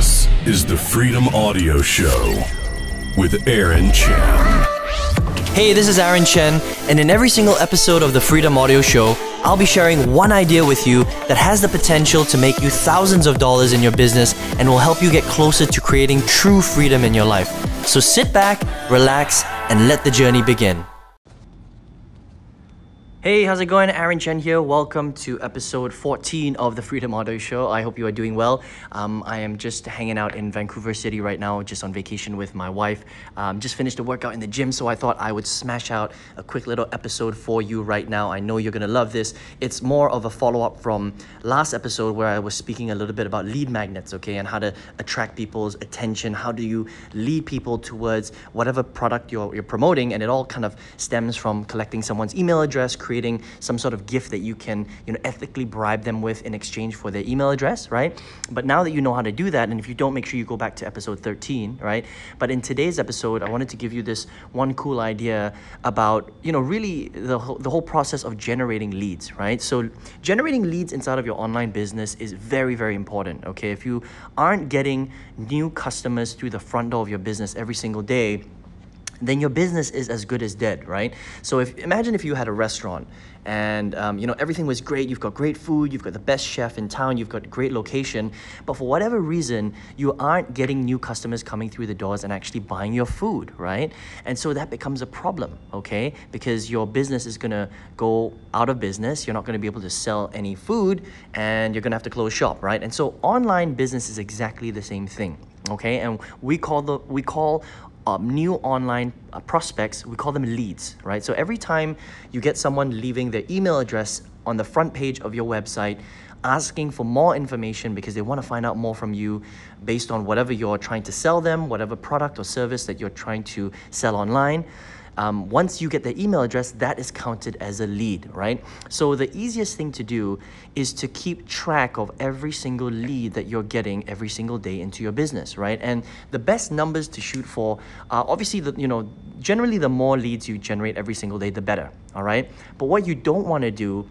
This is the Freedom Audio Show with Aaron Chen. Hey, this is Aaron Chen, and in every single episode of the Freedom Audio Show, I'll be sharing one idea with you that has the potential to make you thousands of dollars in your business and will help you get closer to creating true freedom in your life. So sit back, relax, and let the journey begin. Hey, how's it going? Aaron Chen here. Welcome to episode 14 of the Freedom Audio Show. I hope you are doing well. Um, I am just hanging out in Vancouver City right now, just on vacation with my wife. Um, just finished a workout in the gym, so I thought I would smash out a quick little episode for you right now. I know you're gonna love this. It's more of a follow up from last episode where I was speaking a little bit about lead magnets, okay, and how to attract people's attention. How do you lead people towards whatever product you're, you're promoting? And it all kind of stems from collecting someone's email address creating some sort of gift that you can, you know, ethically bribe them with in exchange for their email address, right? But now that you know how to do that, and if you don't, make sure you go back to episode 13, right? But in today's episode, I wanted to give you this one cool idea about, you know, really the, the whole process of generating leads, right? So generating leads inside of your online business is very, very important, okay? If you aren't getting new customers through the front door of your business every single day, then your business is as good as dead, right? So if imagine if you had a restaurant and um, you know everything was great, you've got great food, you've got the best chef in town, you've got great location, but for whatever reason you aren't getting new customers coming through the doors and actually buying your food, right? And so that becomes a problem, okay? Because your business is gonna go out of business, you're not gonna be able to sell any food, and you're gonna have to close shop, right? And so online business is exactly the same thing okay and we call the we call um, new online uh, prospects we call them leads right? So every time you get someone leaving their email address on the front page of your website asking for more information because they want to find out more from you based on whatever you're trying to sell them whatever product or service that you're trying to sell online um, once you get the email address, that is counted as a lead, right? So the easiest thing to do is to keep track of every single lead that you're getting every single day into your business, right? And the best numbers to shoot for are obviously the you know generally the more leads you generate every single day, the better, all right? But what you don't want to do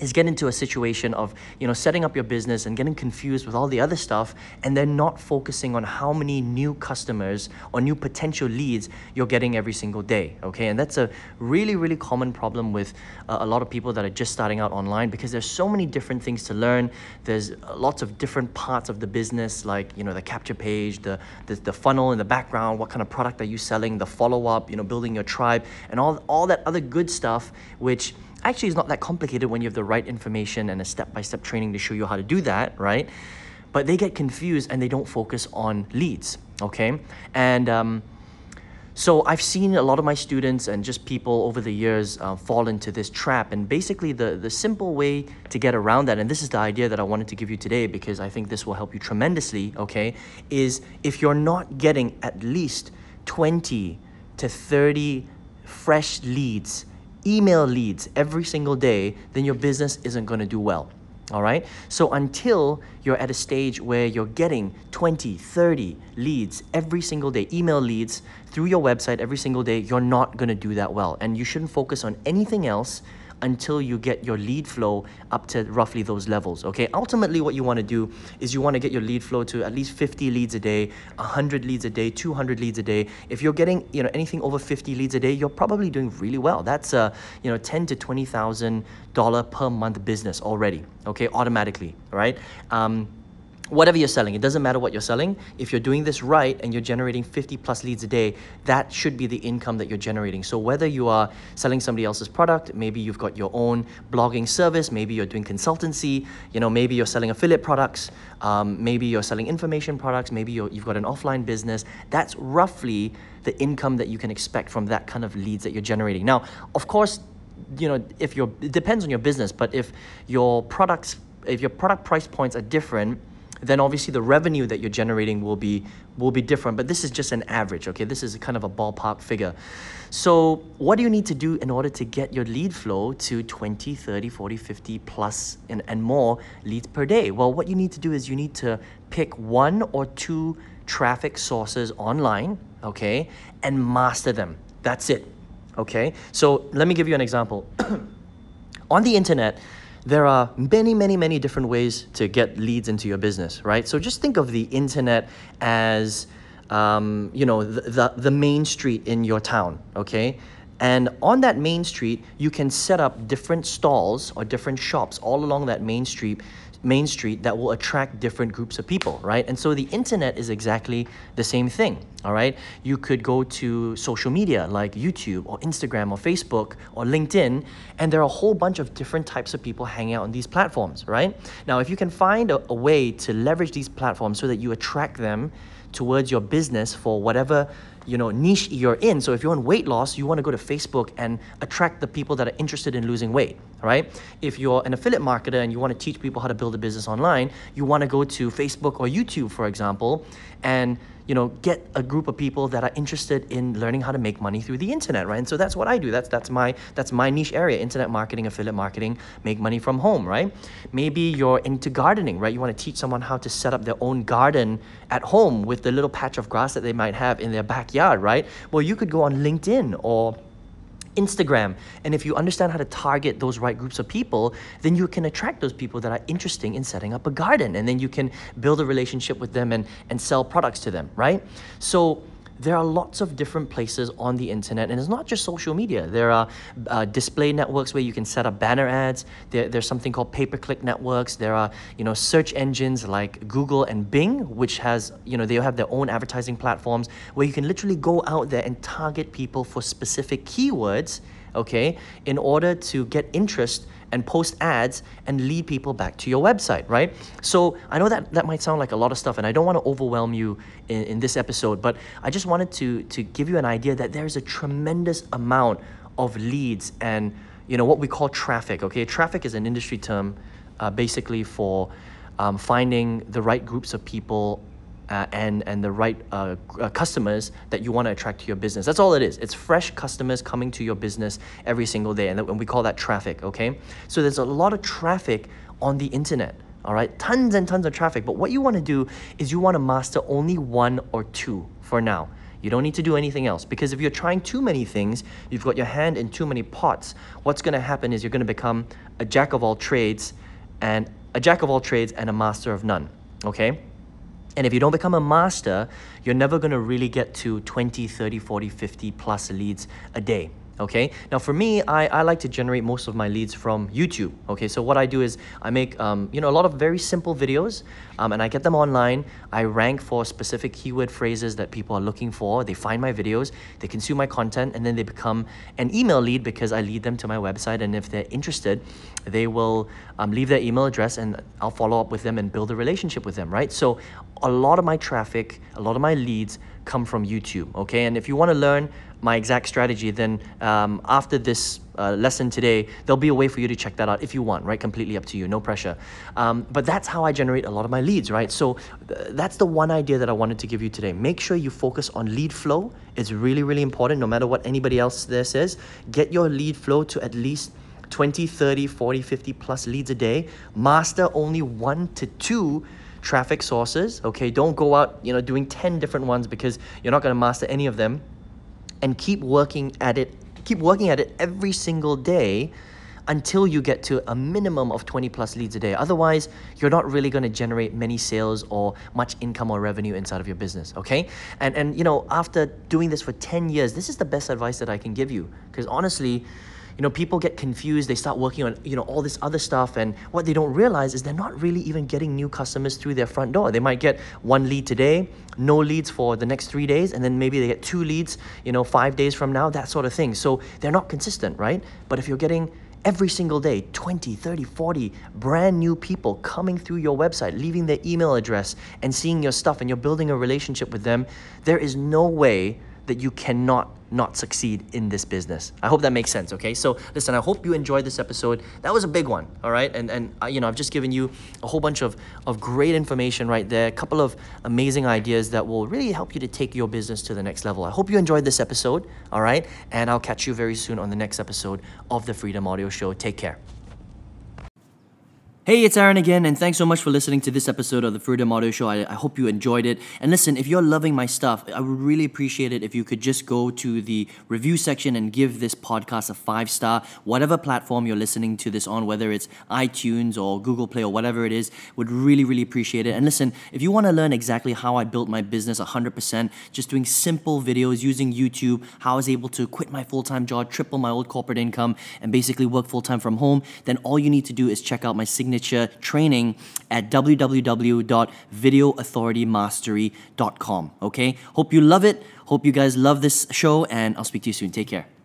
is get into a situation of you know setting up your business and getting confused with all the other stuff and then not focusing on how many new customers or new potential leads you're getting every single day okay? And that's a really really common problem with uh, a lot of people that are just starting out online because there's so many different things to learn. There's lots of different parts of the business like you know the capture page the the, the funnel in the background what kind of product are you selling the follow up you know building your tribe and all all that other good stuff which actually is not that complicated when you have the right information and a step-by-step training to show you how to do that right but they get confused and they don't focus on leads okay and um, so I've seen a lot of my students and just people over the years uh, fall into this trap. And basically, the, the simple way to get around that, and this is the idea that I wanted to give you today because I think this will help you tremendously, okay, is if you're not getting at least 20 to 30 fresh leads, email leads every single day, then your business isn't going to do well. All right. So until you're at a stage where you're getting 20, 30 leads every single day, email leads through your website every single day, you're not going to do that well. And you shouldn't focus on anything else until you get your lead flow up to roughly those levels. Okay. Ultimately, what you want to do is you want to get your lead flow to at least 50 leads a day, 100 leads a day, 200 leads a day. If you're getting you know anything over 50 leads a day, you're probably doing really well. That's a you know 10 to 20 thousand dollar per month business already. Okay, automatically, right? Um, whatever you're selling, it doesn't matter what you're selling. If you're doing this right and you're generating 50 plus leads a day, that should be the income that you're generating. So whether you are selling somebody else's product, maybe you've got your own blogging service, maybe you're doing consultancy, you know, maybe you're selling affiliate products, um, maybe you're selling information products, maybe you're, you've got an offline business. That's roughly the income that you can expect from that kind of leads that you're generating. Now, of course, you know, if you're, it depends on your business, but if your products, if your product price points are different, then obviously the revenue that you're generating will be will be different. But this is just an average okay? This is kind of a ballpark figure. So what do you need to do in order to get your lead flow to 20 30 40 50 plus and, and more leads per day? Well what you need to do is you need to pick one or two traffic sources online okay and master them. That's it okay? So let me give you an example. On the internet there are many, many, many different ways to get leads into your business, right? So just think of the internet as, um, you know, the, the, the main street in your town, okay? And on that main street, you can set up different stalls or different shops all along that main street main street that will attract different groups of people, right? And so the internet is exactly the same thing, all right? You could go to social media like YouTube or Instagram or Facebook or LinkedIn, and there are a whole bunch of different types of people hanging out on these platforms, right? Now, if you can find a, a way to leverage these platforms so that you attract them towards your business for whatever you know niche you're in. So if you want weight loss you want to go to facebook and attract the people that are interested in losing weight right? If you're an affiliate marketer and you want to teach people how to build a business online you want to go to facebook or youtube for example and you know, get a group of people that are interested in learning how to make money through the internet, right? And so that's what I do. That's that's my that's my niche area: internet marketing, affiliate marketing, make money from home, right? Maybe you're into gardening, right? You want to teach someone how to set up their own garden at home with the little patch of grass that they might have in their backyard, right? Well, you could go on LinkedIn or Instagram. And if you understand how to target those right groups of people, then you can attract those people that are interesting in setting up a garden. And then you can build a relationship with them and, and sell products to them, right? So there are lots of different places on the internet, and it's not just social media. There are uh, display networks where you can set up banner ads. There, there's something called pay-per-click networks. There are you know search engines like Google and Bing, which has you know they have their own advertising platforms where you can literally go out there and target people for specific keywords. Okay, in order to get interest and post ads and lead people back to your website, right? So I know that that might sound like a lot of stuff, and I don't want to overwhelm you in, in this episode, but I just wanted to to give you an idea that there's a tremendous amount of leads and you know what we call traffic. Okay, traffic is an industry term, uh, basically for um, finding the right groups of people uh, and and the right uh, uh, customers that you want to attract to your business. That's all it is. It's fresh customers coming to your business every single day, and, and we call that traffic. Okay, so there's a lot of traffic on the internet. All right, tons and tons of traffic. But what you want to do is you want to master only one or two for now. You don't need to do anything else because if you're trying too many things, you've got your hand in too many pots. What's going to happen is you're going to become a jack of all trades and a jack of all trades and a master of none. Okay? And if you don't become a master, you're never going to really get to 20, 30, 40, 50 plus leads a day okay? Now for me I, I like to generate most of my leads from youtube okay? So what i do is i make um, you know a lot of very simple videos um, and i get them online. I rank for specific keyword phrases that people are looking for. They find my videos they consume my content and then they become an email lead because i lead them to my website. And if they're interested they will um, leave their email address and i'll follow up with them and build a relationship with them right? So a lot of my traffic a lot of my leads come from youtube okay? And if you want to learn my exact strategy, then um, after this uh, lesson today, there'll be a way for you to check that out if you want, right? Completely up to you, no pressure. Um, but that's how I generate a lot of my leads, right? So th- that's the one idea that I wanted to give you today. Make sure you focus on lead flow. It's really, really important, no matter what anybody else there says. Get your lead flow to at least 20, 30, 40, 50 plus leads a day. Master only one to two traffic sources, okay? Don't go out, you know, doing 10 different ones because you're not going to master any of them and keep working at it keep working at it every single day until you get to a minimum of 20 plus leads a day. Otherwise, you're not really going to generate many sales or much income or revenue inside of your business, okay? And and you know, after doing this for 10 years, this is the best advice that I can give you because honestly, you know, people get confused. They start working on, you know, all this other stuff. And what they don't realize is they're not really even getting new customers through their front door. They might get one lead today, no leads for the next three days, and then maybe they get two leads, you know, five days from now, that sort of thing. So they're not consistent, right? But if you're getting every single day 20 30 40 brand new people coming through your website leaving their email address and seeing your stuff and you're building a relationship with them there is no way that you cannot not succeed in this business. I hope that makes sense, okay? So listen, I hope you enjoyed this episode. That was a big one, all right? And and uh, you know, I've just given you a whole bunch of of great information right there, a couple of amazing ideas that will really help you to take your business to the next level. I hope you enjoyed this episode, all right? And I'll catch you very soon on the next episode of the Freedom Audio Show. Take care. Hey, it's Aaron again, and thanks so much for listening to this episode of the Freedom Audio Show. I, I, hope you enjoyed it. And listen, if you're loving my stuff, I would really appreciate it if you could just go to the review section and give this podcast a five star, whatever platform you're listening to this on, whether it's iTunes or Google Play or whatever it is. Would really, really appreciate it. And listen, if you want to learn exactly how I built my business 100%, just doing simple videos using YouTube, how I was able to quit my full time job, triple my old corporate income, and basically work full time from home, then all you need to do is check out my signature signature training at www.videoauthoritymastery.com. Okay? Hope you love it. Hope you guys love this show, and I'll speak to you soon. Take care.